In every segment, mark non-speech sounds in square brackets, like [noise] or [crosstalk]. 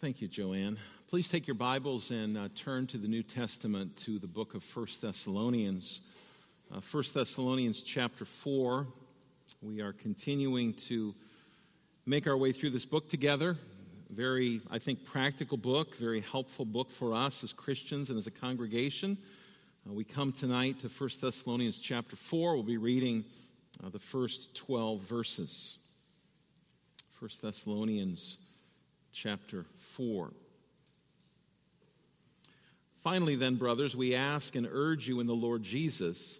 Thank you, Joanne. Please take your Bibles and uh, turn to the New Testament to the book of First Thessalonians. Uh, 1 Thessalonians chapter 4. We are continuing to make our way through this book together. Very, I think, practical book, very helpful book for us as Christians and as a congregation. Uh, we come tonight to 1 Thessalonians chapter 4. We'll be reading uh, the first 12 verses. 1 Thessalonians chapter 4. Finally, then, brothers, we ask and urge you in the Lord Jesus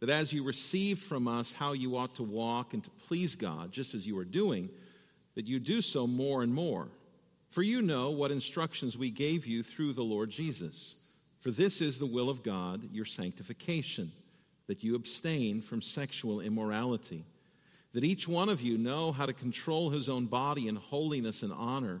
that as you receive from us how you ought to walk and to please God, just as you are doing, that you do so more and more. For you know what instructions we gave you through the Lord Jesus. For this is the will of God, your sanctification, that you abstain from sexual immorality, that each one of you know how to control his own body in holiness and honor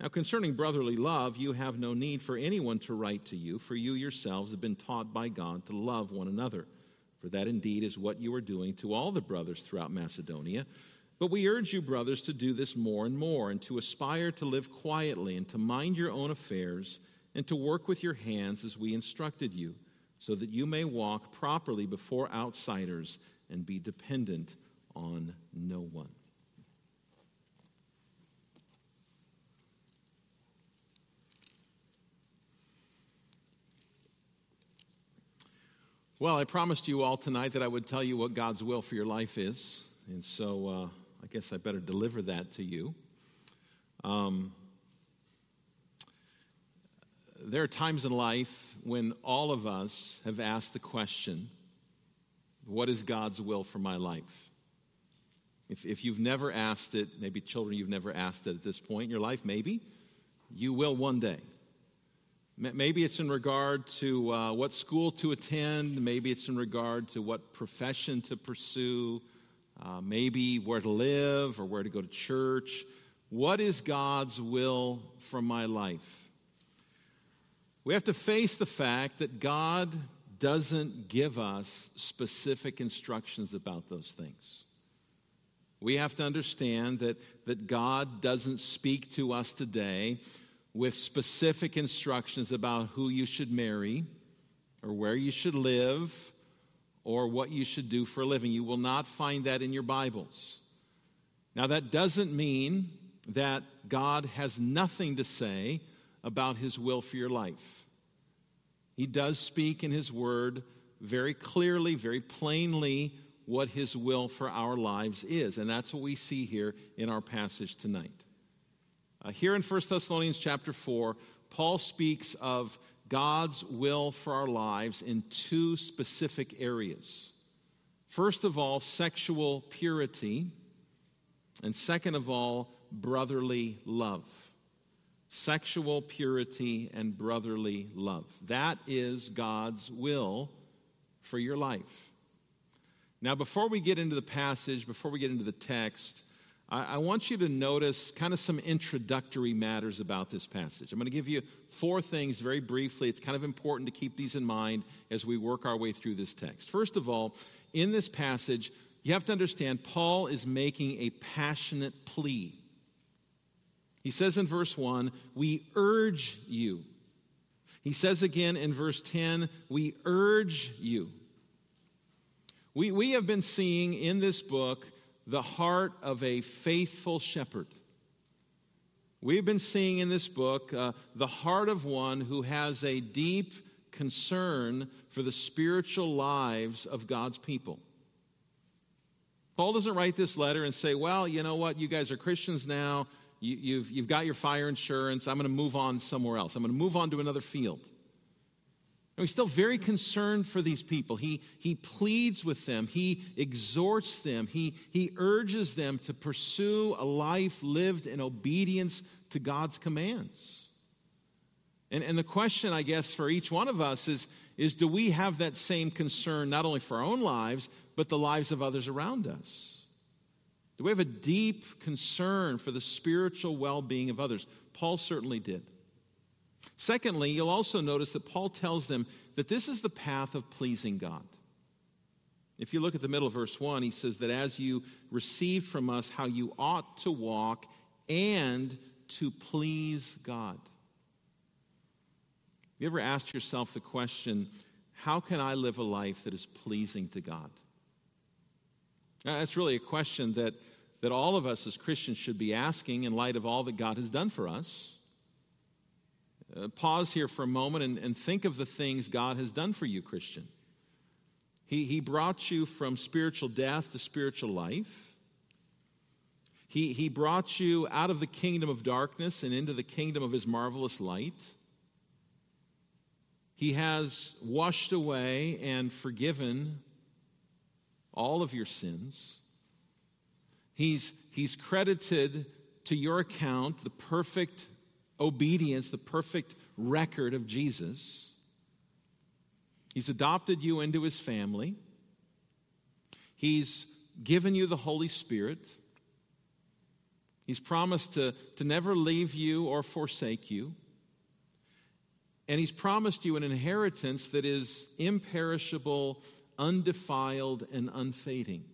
Now, concerning brotherly love, you have no need for anyone to write to you, for you yourselves have been taught by God to love one another. For that indeed is what you are doing to all the brothers throughout Macedonia. But we urge you, brothers, to do this more and more, and to aspire to live quietly, and to mind your own affairs, and to work with your hands as we instructed you, so that you may walk properly before outsiders and be dependent on no one. Well, I promised you all tonight that I would tell you what God's will for your life is. And so uh, I guess I better deliver that to you. Um, there are times in life when all of us have asked the question what is God's will for my life? If, if you've never asked it, maybe children, you've never asked it at this point in your life, maybe, you will one day. Maybe it's in regard to uh, what school to attend. Maybe it's in regard to what profession to pursue. Uh, maybe where to live or where to go to church. What is God's will for my life? We have to face the fact that God doesn't give us specific instructions about those things. We have to understand that, that God doesn't speak to us today with specific instructions about who you should marry or where you should live or what you should do for a living. You will not find that in your Bibles. Now, that doesn't mean that God has nothing to say about His will for your life. He does speak in His Word very clearly, very plainly, what His will for our lives is. And that's what we see here in our passage tonight. Uh, here in 1 Thessalonians chapter 4, Paul speaks of God's will for our lives in two specific areas. First of all, sexual purity, and second of all, brotherly love. Sexual purity and brotherly love. That is God's will for your life. Now, before we get into the passage, before we get into the text, I, I want you to notice kind of some introductory matters about this passage. I'm going to give you four things very briefly. It's kind of important to keep these in mind as we work our way through this text. First of all, in this passage, you have to understand Paul is making a passionate plea. He says in verse 1, We urge you. He says again in verse 10, We urge you. We, we have been seeing in this book the heart of a faithful shepherd. We've been seeing in this book uh, the heart of one who has a deep concern for the spiritual lives of God's people. Paul doesn't write this letter and say, Well, you know what? You guys are Christians now. You, you've, you've got your fire insurance. I'm going to move on somewhere else. I'm going to move on to another field. And he's still very concerned for these people. He, he pleads with them, he exhorts them, he, he urges them to pursue a life lived in obedience to God's commands. And, and the question, I guess, for each one of us is, is do we have that same concern not only for our own lives, but the lives of others around us? Do we have a deep concern for the spiritual well being of others? Paul certainly did. Secondly, you'll also notice that Paul tells them that this is the path of pleasing God. If you look at the middle of verse 1, he says that as you received from us how you ought to walk and to please God. You ever asked yourself the question, how can I live a life that is pleasing to God? Uh, that's really a question that, that all of us as Christians should be asking in light of all that God has done for us. Uh, pause here for a moment and, and think of the things God has done for you, Christian. He, he brought you from spiritual death to spiritual life. He, he brought you out of the kingdom of darkness and into the kingdom of his marvelous light. He has washed away and forgiven all of your sins. He's, he's credited to your account the perfect obedience, the perfect record of Jesus. He's adopted you into his family. He's given you the Holy Spirit. He's promised to, to never leave you or forsake you. And he's promised you an inheritance that is imperishable, undefiled, and unfading.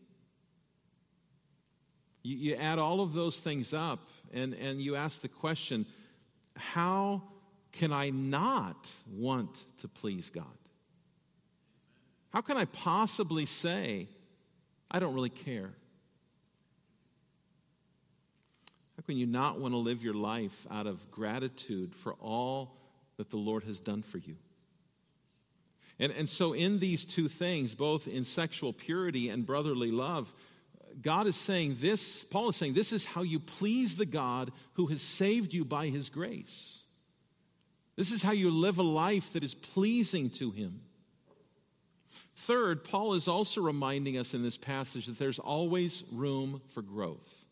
You, you add all of those things up, and, and you ask the question how can I not want to please God? How can I possibly say, I don't really care? How can you not want to live your life out of gratitude for all that the Lord has done for you? And, and so, in these two things, both in sexual purity and brotherly love, God is saying this, Paul is saying, this is how you please the God who has saved you by his grace. This is how you live a life that is pleasing to him. Third, Paul is also reminding us in this passage that there's always room for growth.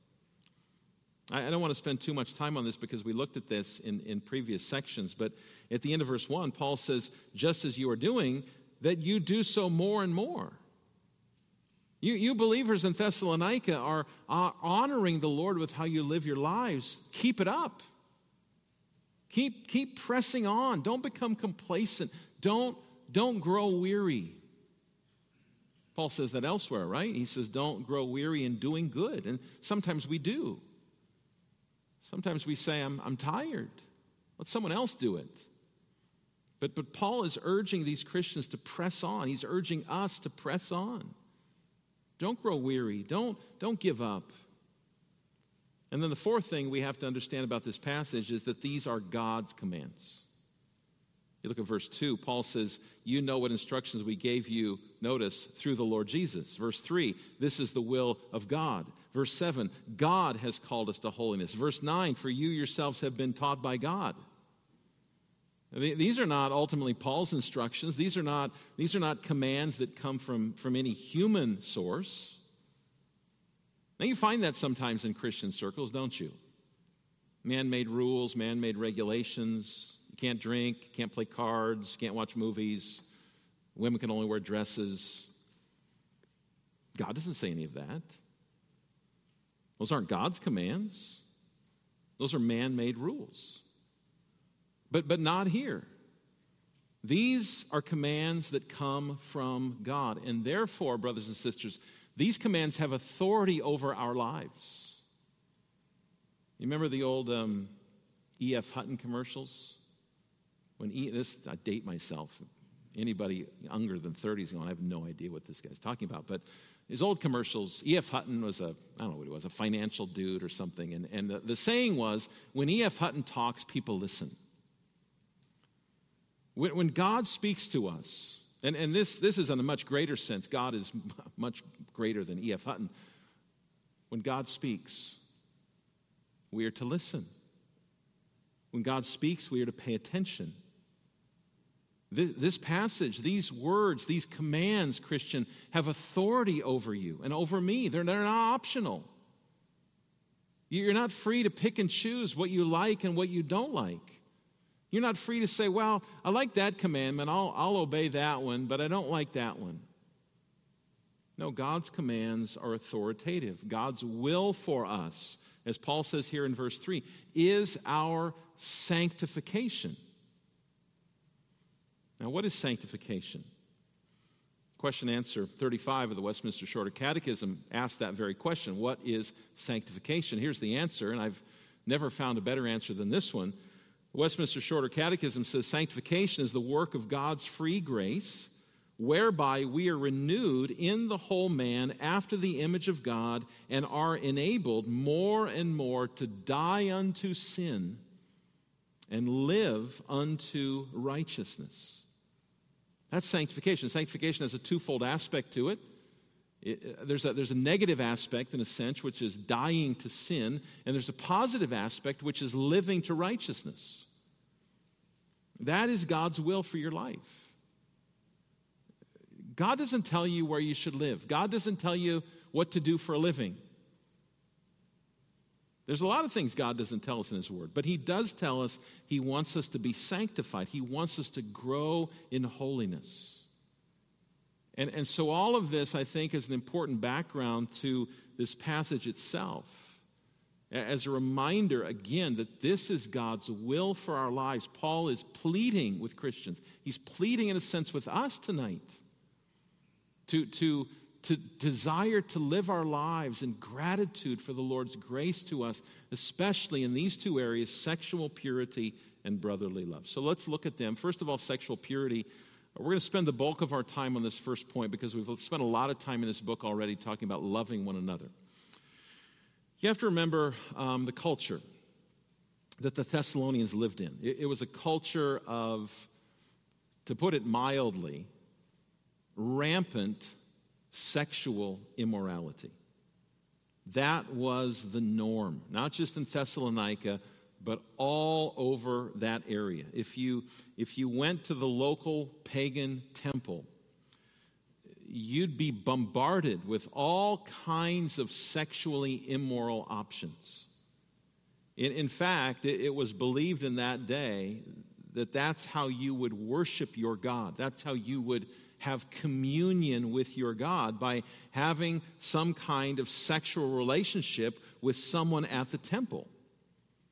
I, don't want to spend too much time on this because we looked at this in, in previous sections, but at the end of verse 1, Paul says, just as you are doing, that you do so more and more. You, you believers in Thessalonica are, are honoring the Lord with how you live your lives. Keep it up. Keep, keep pressing on. Don't become complacent. Don't, don't grow weary. Paul says that elsewhere, right? He says, Don't grow weary in doing good. And sometimes we do. Sometimes we say, I'm, I'm tired. Let someone else do it. But, but Paul is urging these Christians to press on. He's urging us to press on. Don't grow weary. Don't, don't give up. And then the fourth thing we have to understand about this passage is that these are God's commands. You look at verse 2, Paul says, You know what instructions we gave you, notice, through the Lord Jesus. Verse 3, this is the will of God. Verse 7, God has called us to holiness. Verse 9, for you yourselves have been taught by God. These are not ultimately Paul's instructions. These are not, these are not commands that come from, from any human source. Now, you find that sometimes in Christian circles, don't you? Man made rules, man made regulations, You can't drink, you can't play cards, you can't watch movies. Women can only wear dresses. God doesn't say any of that. Those aren't God's commands, those are man made rules. But, but not here. These are commands that come from God. And therefore, brothers and sisters, these commands have authority over our lives. You remember the old um, E.F. Hutton commercials? When e, this, I date myself. Anybody younger than 30 is going, I have no idea what this guy's talking about. But his old commercials, E.F. Hutton was a, I don't know what he was, a financial dude or something. And, and the, the saying was, when E.F. Hutton talks, people listen. When, when God speaks to us, and, and this, this is in a much greater sense, God is [laughs] much greater than E.F. Hutton. When God speaks, we are to listen. When God speaks, we are to pay attention. This, this, passage, these words, these commands, Christian, have authority over you and over me. They're, they're not optional. You're not free to pick and choose what you like and what you don't like. You're not free to say, well, I like that commandment, I'll, I'll obey that one, but I don't like that one. No, God's commands are authoritative. God's will for us, as Paul says here in verse 3, is our sanctification. Now, what is sanctification? Question answer 35 of the Westminster Shorter Catechism asks that very question What is sanctification? Here's the answer, and I've never found a better answer than this one. The Westminster Shorter Catechism says sanctification is the work of God's free grace, whereby we are renewed in the whole man after the image of God and are enabled more and more to die unto sin and live unto righteousness. That's sanctification. Sanctification has a twofold aspect to it. It, uh, there's, a, there's a negative aspect, in a sense, which is dying to sin, and there's a positive aspect, which is living to righteousness. That is God's will for your life. God doesn't tell you where you should live, God doesn't tell you what to do for a living. There's a lot of things God doesn't tell us in His Word, but He does tell us He wants us to be sanctified. He wants us to grow in holiness. And, and so, all of this, I think, is an important background to this passage itself. As a reminder, again, that this is God's will for our lives. Paul is pleading with Christians. He's pleading, in a sense, with us tonight to, to, to desire to live our lives in gratitude for the Lord's grace to us, especially in these two areas sexual purity and brotherly love. So let's look at them. First of all, sexual purity. We're going to spend the bulk of our time on this first point because we've spent a lot of time in this book already talking about loving one another. You have to remember um, the culture that the Thessalonians lived in. It, it was a culture of, to put it mildly, rampant sexual immorality. That was the norm, not just in Thessalonica, but all over that area. If you, if you went to the local pagan temple, you'd be bombarded with all kinds of sexually immoral options. In, in fact, it, it was believed in that day that that's how you would worship your God. That's how you would have communion with your God by having some kind of sexual relationship with someone at the temple.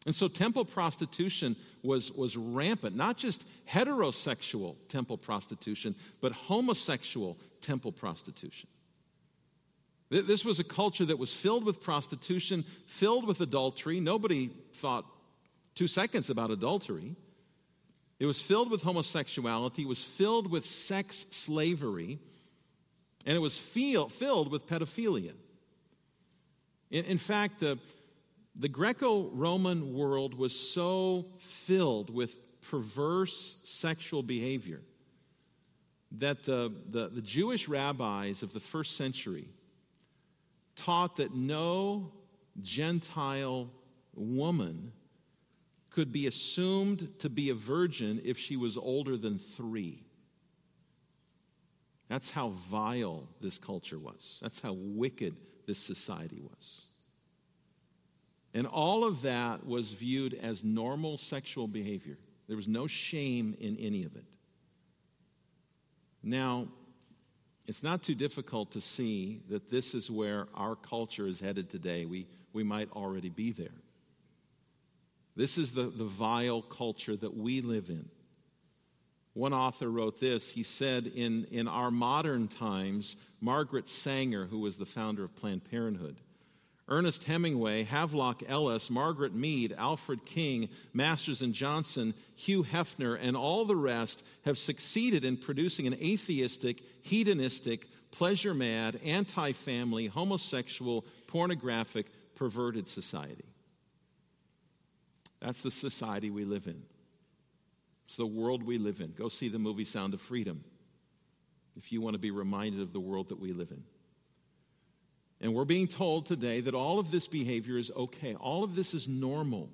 And so temple prostitution was, was rampant, not just heterosexual temple prostitution, but homosexual temple prostitution. This was a culture that was filled with prostitution, filled with adultery. Nobody thought two seconds about adultery. It was filled with homosexuality, it was filled with sex slavery, and it was feel, filled with pedophilia. In, in fact, the, the Greco Roman world was so filled with perverse sexual behavior that the, the, the, Jewish rabbis of the first century taught that no Gentile woman could be assumed to be a virgin if she was older than three. That's how vile this culture was. That's how wicked this society was. And all of that was viewed as normal sexual behavior. There was no shame in any of it. Now, it's not too difficult to see that this is where our culture is headed today. We, we might already be there. This is the, the vile culture that we live in. One author wrote this. He said, in, in our modern times, Margaret Sanger, who was the founder of Planned Parenthood, Ernest Hemingway, Havelock Ellis, Margaret Mead, Alfred Kinsey, Masters and Johnson, Hugh Hefner, and all the rest have succeeded in producing an atheistic, hedonistic, pleasure mad, anti family, homosexual, pornographic, perverted society. That's the society we live in. It's the world we live in. Go see the movie Sound of Freedom if you want to be reminded of the world that we live in. And we're being told today that all of this behavior is okay, all of this is normal.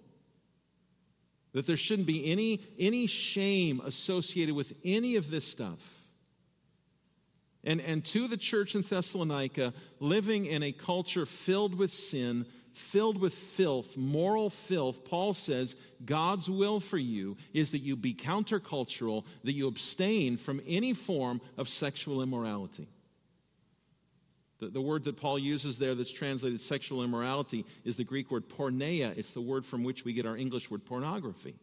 That there shouldn't be any, any shame associated with any of this stuff. And, and to the church in Thessalonica, living in a culture filled with sin, filled with filth, moral filth, Paul says God's will for you is that you be countercultural, that you abstain from any form of sexual immorality. The, the word that Paul uses there that's translated sexual immorality is the Greek word porneia. It's the word from which we get our English word pornography.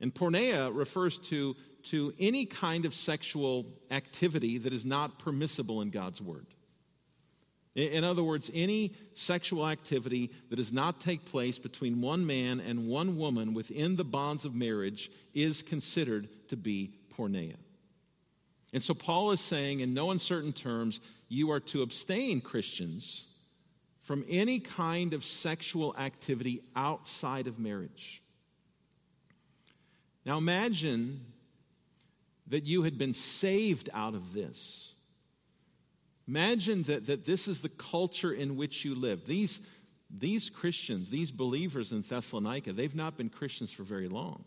And porneia refers to, to any kind of sexual activity that is not permissible in God's word. In other words, any sexual activity that does not take place between one man and one woman within the bonds of marriage is considered to be porneia. And so Paul is saying, in no uncertain terms, you are to abstain, Christians, from any kind of sexual activity outside of marriage. Now imagine that you had been saved out of this. Imagine that, that this is the culture in which you live. These, these Christians, these believers in Thessalonica, they've not been Christians for very long.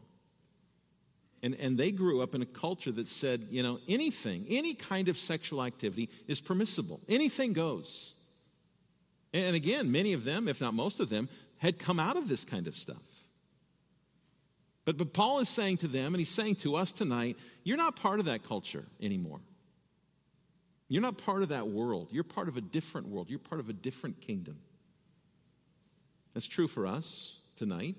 And, and they grew up in a culture that said, you know, anything, any kind of sexual activity is permissible. Anything goes. And again, many of them, if not most of them, had come out of this kind of stuff. But, but Paul is saying to them, and he's saying to us tonight, you're not part of that culture anymore. You're not part of that world. You're part of a different world. You're part of a different kingdom. That's true for us tonight.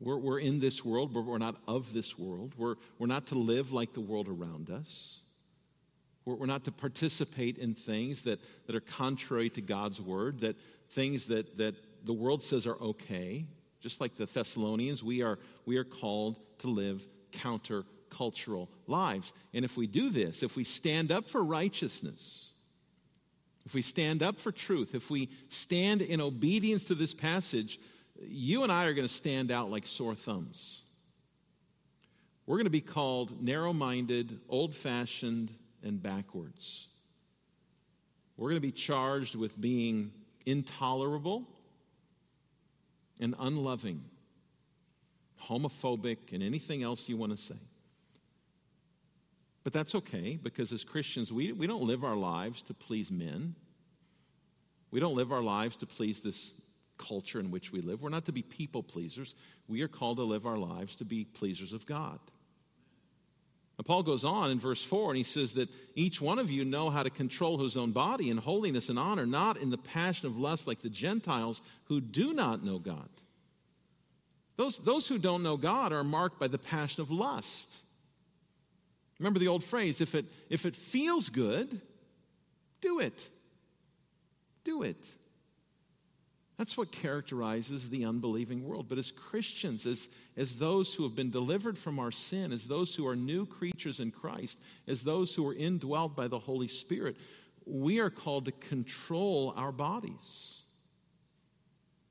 We're, we're in this world, but we're not of this world. We're, we're not to live like the world around us. We're, we're not to participate in things that, that are contrary to God's word, that things that, that the world says are okay. Just like the Thessalonians, we are, we are called to live counter cultural lives. And if we do this, if we stand up for righteousness, if we stand up for truth, if we stand in obedience to this passage, you and I are going to stand out like sore thumbs. We're going to be called narrow minded, old fashioned, and backwards. We're going to be charged with being intolerable and unloving, homophobic, and anything else you want to say. But that's okay because as Christians, we, we don't live our lives to please men. We don't live our lives to please this culture in which we live. We're not to be people pleasers. We are called to live our lives to be pleasers of God. And Paul goes on in verse 4 and he says that each one of you know how to control his own body in holiness and honor, not in the passion of lust like the Gentiles who do not know God. Those, those who don't know God are marked by the passion of lust. Remember the old phrase if it, if it feels good, do it. Do it. That's what characterizes the unbelieving world. But as Christians, as, as those who have been delivered from our sin, as those who are new creatures in Christ, as those who are indwelt by the Holy Spirit, we are called to control our bodies.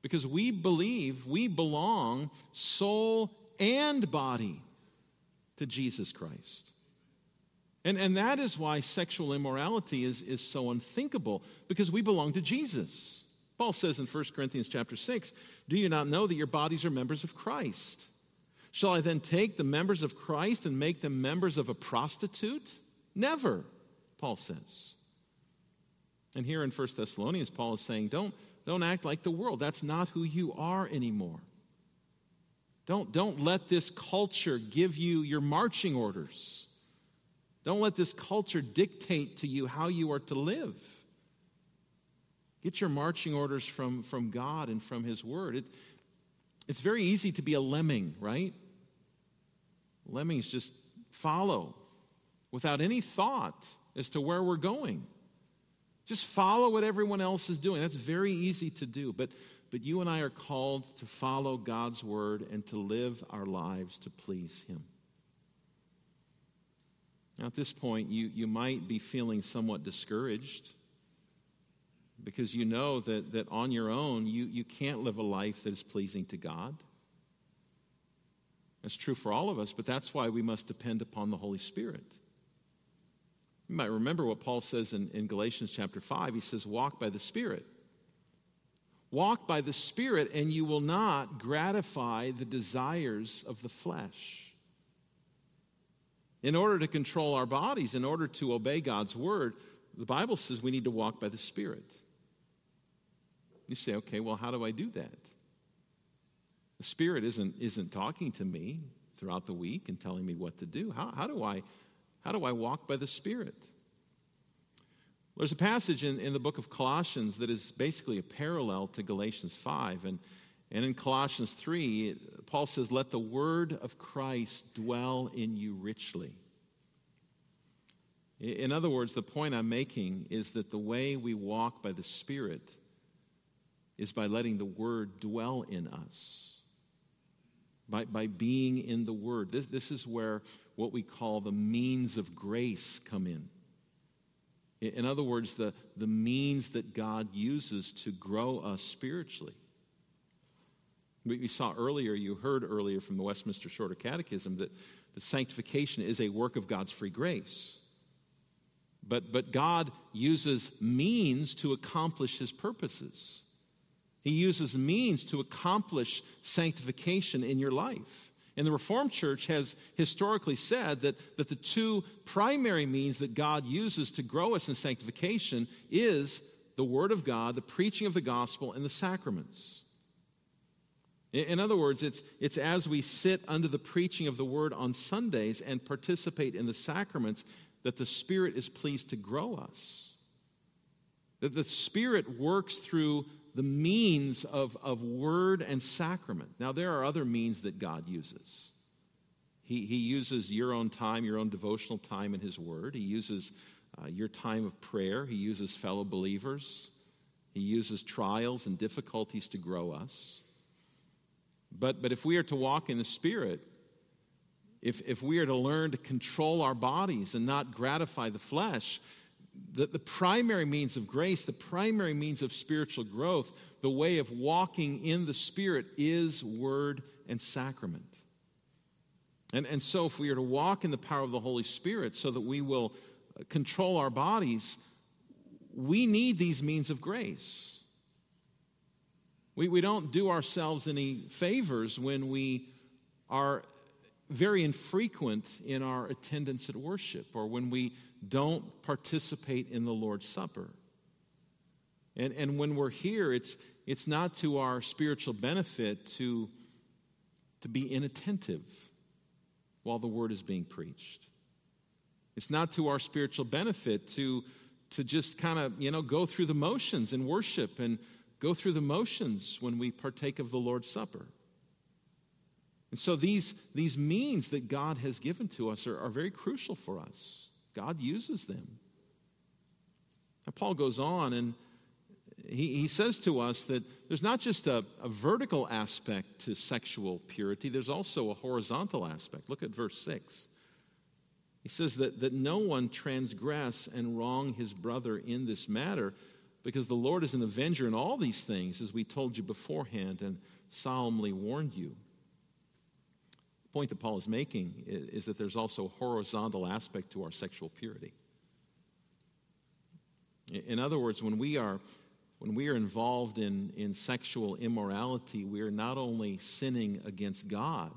Because we believe we belong soul and body to Jesus Christ. And, and that is why sexual immorality is, is so unthinkable, because we belong to Jesus. Paul says in 1 Corinthians chapter 6, Do you not know that your bodies are members of Christ? Shall I then take the members of Christ and make them members of a prostitute? Never, Paul says. And here in 1 Thessalonians, Paul is saying, don't, don't act like the world. That's not who you are anymore. Don't, don't let this culture give you your marching orders. Don't let this culture dictate to you how you are to live. Get your marching orders from, from God and from His Word. It, it's very easy to be a lemming, right? Lemmings just follow without any thought as to where we're going. Just follow what everyone else is doing. That's very easy to do. But, but you and I are called to follow God's word and to live our lives to please Him. Now, at this point, you, you might be feeling somewhat discouraged because you know that, that on your own, you, you can't live a life that is pleasing to God. That's true for all of us, but that's why we must depend upon the Holy Spirit. You might remember what Paul says in, in Galatians chapter 5. He says, Walk by the Spirit. Walk by the Spirit, and you will not gratify the desires of the flesh. In order to control our bodies, in order to obey God's word, the Bible says we need to walk by the Spirit. You say, okay, well, how do I do that? The Spirit isn't, isn't talking to me throughout the week and telling me what to do. How, how, do, I, how do I walk by the Spirit? There's a passage in, in the book of Colossians that is basically a parallel to Galatians 5. And, and in Colossians 3, Paul says, Let the word of Christ dwell in you richly. In other words, the point I'm making is that the way we walk by the Spirit is by letting the Word dwell in us, by, by being in the Word. This, this is where what we call the means of grace come in. In other words, the, the means that God uses to grow us spiritually. We saw earlier, you heard earlier from the Westminster Shorter Catechism that the sanctification is a work of God's free grace. But, but God uses means to accomplish his purposes. He uses means to accomplish sanctification in your life. And the Reformed Church has historically said that, that the two primary means that God uses to grow us in sanctification is the Word of God, the preaching of the gospel, and the sacraments. In other words, it's, it's as we sit under the preaching of the Word on Sundays and participate in the sacraments that the Spirit is pleased to grow us. That the Spirit works through the means of, of word and sacrament. Now, there are other means that God uses. He, he uses your own time, your own devotional time in His Word. He uses uh, your time of prayer. He uses fellow believers. He uses trials and difficulties to grow us. But, but if we are to walk in the Spirit, if, if we are to learn to control our bodies and not gratify the flesh, the, the primary means of grace, the primary means of spiritual growth, the way of walking in the Spirit is word and sacrament. And, and so, if we are to walk in the power of the Holy Spirit so that we will uh, control our bodies, we need these means of grace. We, we don't do ourselves any favors when we are very infrequent in our attendance at worship or when we don't participate in the Lord's Supper. And, and when we're here, it's, it's not to our spiritual benefit to, to be inattentive while the word is being preached. It's not to our spiritual benefit to, to just kind of, you know, go through the motions in worship and go through the motions when we partake of the Lord's Supper. And so these, these means that God has given to us are, are very crucial for us. God uses them. Now, Paul goes on and he, he says to us that there's not just a, a vertical aspect to sexual purity, there's also a horizontal aspect. Look at verse 6. He says that, that no one transgress and wrong his brother in this matter, because the Lord is an avenger in all these things, as we told you beforehand and solemnly warned you point that Paul is making is, is that there's also a horizontal aspect to our sexual purity. In other words, when we are when we are involved in, in sexual immorality, we are not only sinning against God,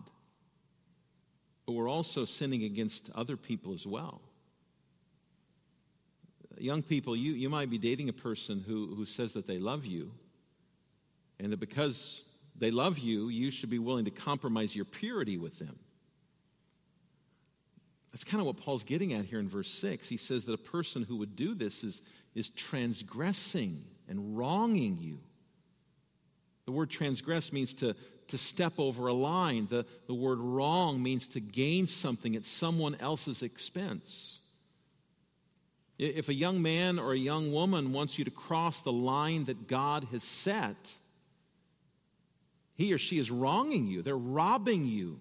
but we're also sinning against other people as well. Young people, you, you might be dating a person who, who says that they love you, and that because they love you, you should be willing to compromise your purity with them. That's kind of what Paul's getting at here in verse 6. He says that a person who would do this is, is transgressing and wronging you. The word transgress means to, to step over a line. The, the word wrong means to gain something at someone else's expense. If a young man or a young woman wants you to cross the line that God has set, he or she is wronging you, they're robbing you.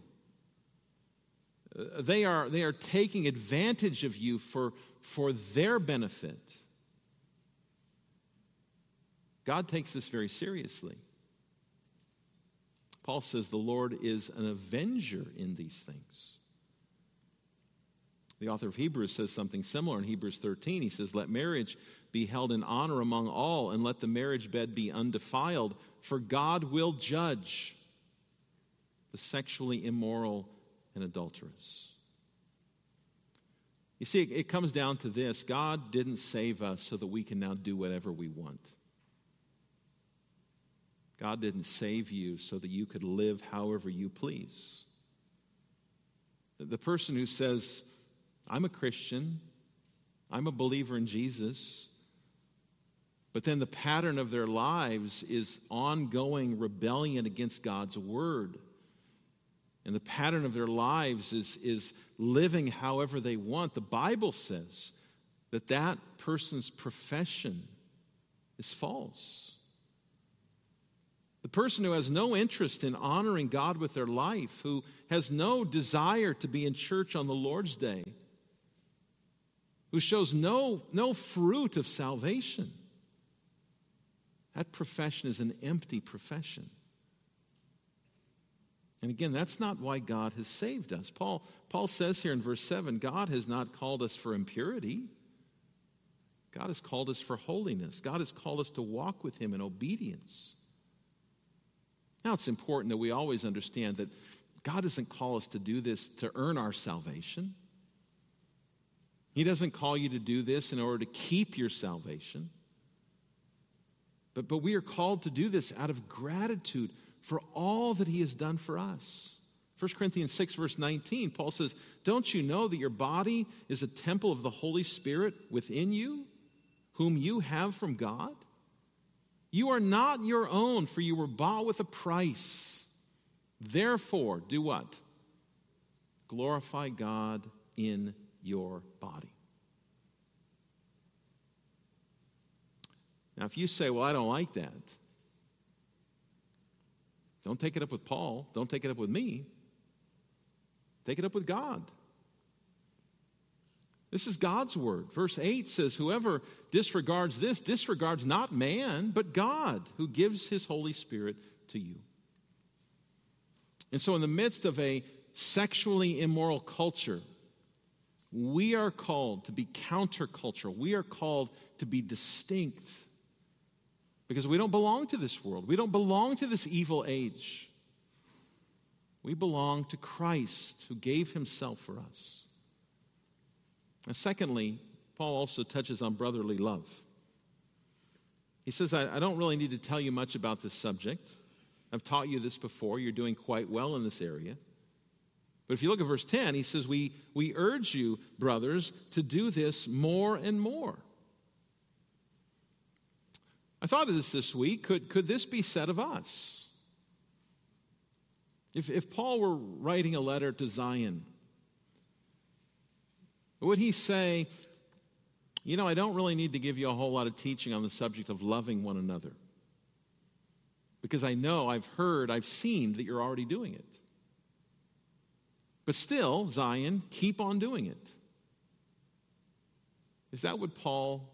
Uh, they are, they are taking advantage of you for, for their benefit. God takes this very seriously. Paul says the Lord is an avenger in these things. The author of Hebrews says something similar in Hebrews 13. He says, Let marriage be held in honor among all, and let the marriage bed be undefiled, for God will judge the sexually immoral and adulterous. You see, it, comes down to this God didn't save us so that we can now do whatever we want. God didn't save you so that you could live however you please. The person who says, I'm a Christian, I'm a believer in Jesus, but then the pattern of their lives is ongoing rebellion against God's word. And the pattern of their lives is, is living however they want. The Bible says that that person's profession is false. The person who has no interest in honoring God with their life, who has no desire to be in church on the Lord's day, who shows no, no fruit of salvation, that profession is an empty profession. And again, that's not why God has saved us. Paul, Paul says here in verse 7 God has not called us for impurity. God has called us for holiness. God has called us to walk with Him in obedience. Now, it's important that we always understand that God doesn't call us to do this to earn our salvation. He doesn't call you to do this in order to keep your salvation. But, but we are called to do this out of gratitude for all that He has done for us. 1 Corinthians 6, verse 19, Paul says, Don't you know that your body is a temple of the Holy Spirit within you, whom you have from God? You are not your own, for you were bought with a price. Therefore, do what? Glorify God in your body. Now, if you say, Well, I don't like that, don't take it up with Paul. Don't take it up with me. Take it up with God. This is God's word. Verse 8 says, Whoever disregards this disregards not man, but God, who gives his Holy Spirit to you. And so, in the midst of a sexually immoral culture, we are called to be countercultural. We are called to be distinct because we don't belong to this world. We don't belong to this evil age. We belong to Christ who gave himself for us. And secondly, Paul also touches on brotherly love. He says, I, I don't really need to tell you much about this subject. I've taught you this before. You're doing quite well in this area. But if you look at verse 10, he says, We, we urge you, brothers, to do this more and more. I thought of this this week. Could, could this be said of us? If, if Paul were writing a letter to Zion, would he say, You know, I don't really need to give you a whole lot of teaching on the subject of loving one another? Because I know, I've heard, I've seen that you're already doing it. But still, Zion, keep on doing it. Is that what Paul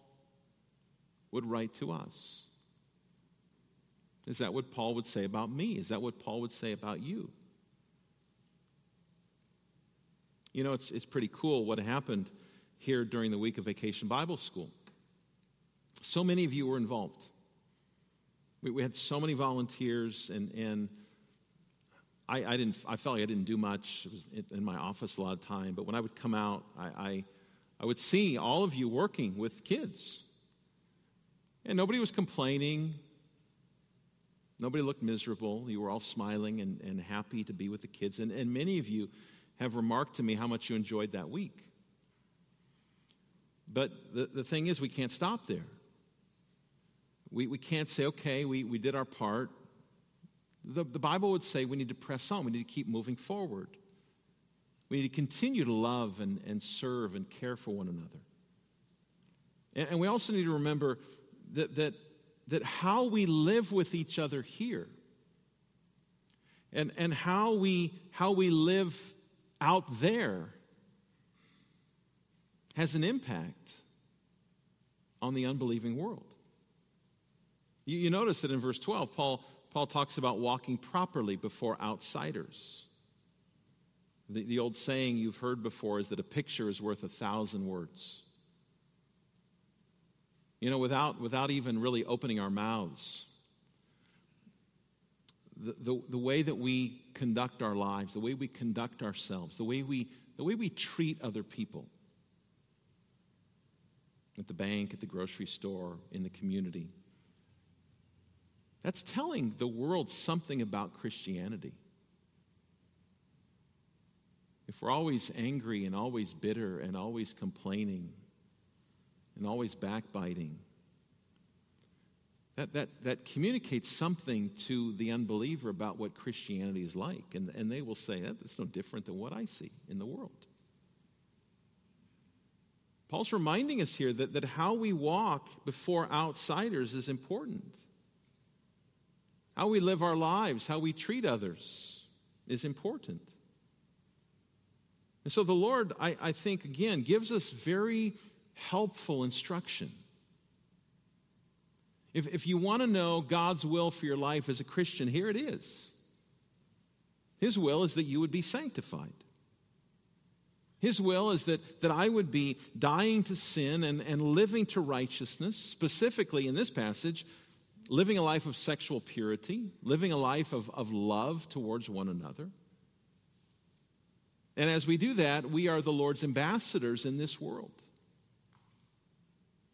would write to us? Is that what Paul would say about me? Is that what Paul would say about you? You know, it's, it's pretty cool what happened here during the week of Vacation Bible School. So many of you were involved. We, we had so many volunteers, and, and I, I, didn't, I felt like I didn't do much. It was in, my office a lot of time. But when I would come out, I, I, I would see all of you working with kids. And nobody was complaining. Nobody looked miserable. You were all smiling and, and happy to be with the kids. And, and many of you have remarked to me how much you enjoyed that week. But the, the thing is, we can't stop there. We, we can't say, okay, we, we did our part. The, the Bible would say we need to press on, we need to keep moving forward. We need to continue to love and, and serve and care for one another. And, and we also need to remember that, that, that how we live with each other here and, and how, we, how we live out there has an impact on the unbelieving world. You, you, notice that in verse 12, Paul, Paul talks about walking properly before outsiders. The, the old saying you've heard before is that a picture is worth a thousand words. You know, without, without even really opening our mouths, the, the, the, way that we conduct our lives, the way we conduct ourselves, the way we, the way we treat other people at the bank, at the grocery store, in the community. That's telling the world something about Christianity. If we're always angry and always bitter and always complaining and always backbiting, that, that, that communicates something to the unbeliever about what Christianity is like. And, and they will say, that's no different than what I see in the world. Paul's reminding us here that, that how we walk before outsiders is important. How we live our lives, how we treat others is important. And so the Lord, I, I think, again, gives us very helpful instruction. If, if you want to know God's will for your life as a Christian, here it is. His will is that you would be sanctified. His will is that, that I would be dying to sin and, and living to righteousness, specifically in this passage, living a life of sexual purity, living a life of, of love towards one another. And as we do that, we are the Lord's ambassadors in this world.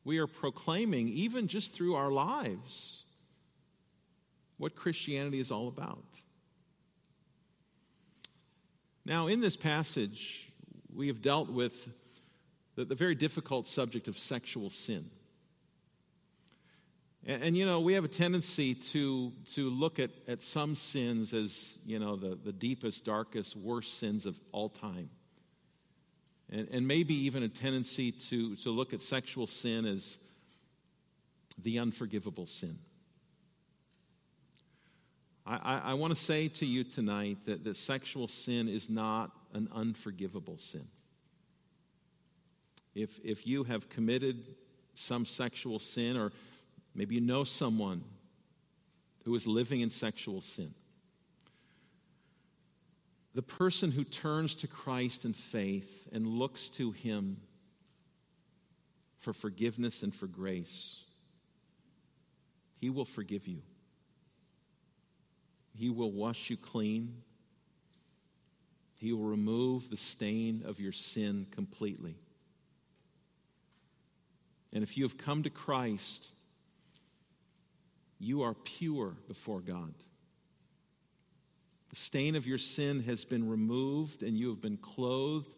We are proclaiming, even just through our lives, what Christianity is all about. Now, in this passage, we have dealt with the, the very difficult subject of sexual sin. And, and, you know, we have a tendency to, to look at, at some sins as, you know, the, the deepest, darkest, worst sins of all time and, and maybe even a tendency to, to look at sexual sin as the unforgivable sin. I, I, I want to say to you tonight that, that sexual sin is not an unforgivable sin. If, if you have committed some sexual sin, or maybe you know someone who is living in sexual sin, the person who turns to Christ in faith and looks to Him for forgiveness and for grace, He will forgive you. He will wash you clean. He will remove the stain of your sin completely. And if you have come to Christ, you are pure before God. The stain of your sin has been removed, and you have been clothed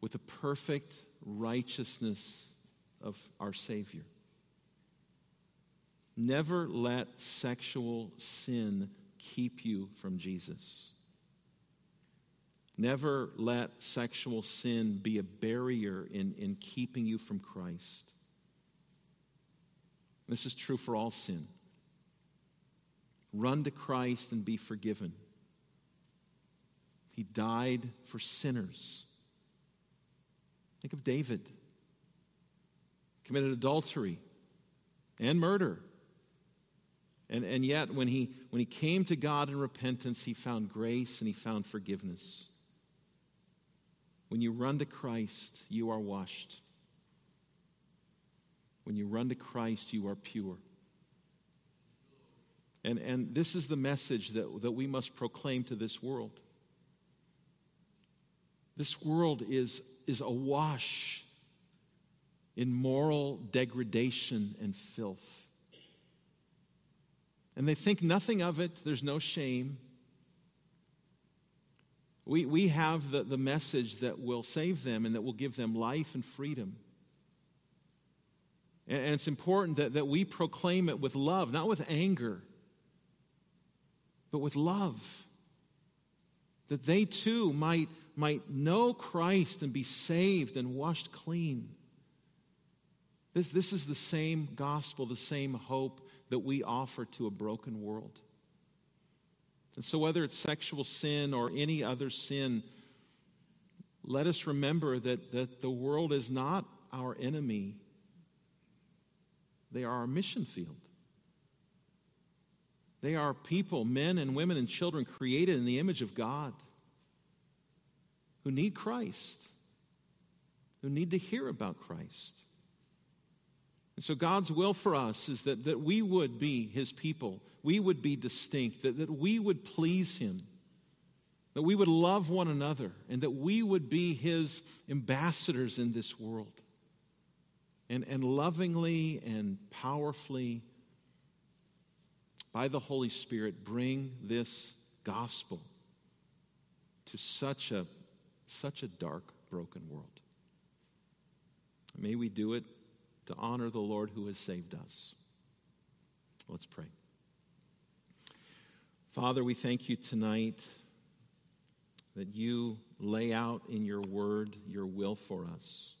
with the perfect righteousness of our Savior. Never let sexual sin keep you from Jesus. Never let sexual sin be a barrier in, in keeping you from Christ. This is true for all sin. Run to Christ and be forgiven. He died for sinners. Think of David. Committed adultery and murder. And, and yet, when he, when he came to God in repentance, he found grace and he found forgiveness. When you run to Christ, you are washed. When you run to Christ, you are pure. And, and this is the message that, that we must proclaim to this world. This world is, is awash in moral degradation and filth. And they think nothing of it, there's no shame. We, we have the, the message that will save them and that will give them life and freedom. And, and it's important that, that we proclaim it with love, not with anger, but with love. That they too might might know Christ and be saved and washed clean. This, this is the same gospel, the same hope that we offer to a broken world. And so, whether it's sexual sin or any other sin, let us remember that, that the world is not our enemy, they are our mission field. They are people, men and women and children created in the image of God who need Christ, who need to hear about Christ. And so, God's will for us is that, that we would be His people, we would be distinct, that, that we would please Him, that we would love one another, and that we would be His ambassadors in this world. and, and lovingly and powerfully, by the Holy Spirit, bring this gospel to such a, such a dark, broken world. May we do it to honor the Lord who has saved us. Let's pray. Father, we thank you tonight that you lay out in your word your will for us.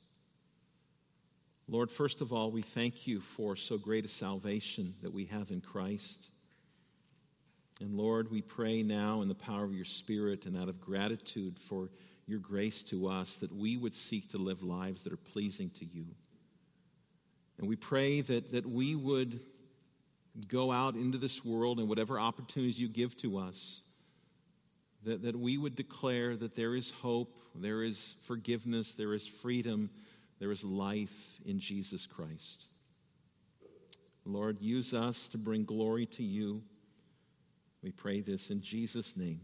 Lord, first of all, we thank you for so great a salvation that we have in Christ. And Lord, we pray now in the power of your Spirit and out of gratitude for your grace to us that we would seek to live lives that are pleasing to you. And we pray that, that we would go out into this world and whatever opportunities you give to us, that, that we would declare that there is hope, there is forgiveness, there is freedom, there is life in Jesus Christ. Lord, use us to bring glory to you. We pray this in Jesus' name.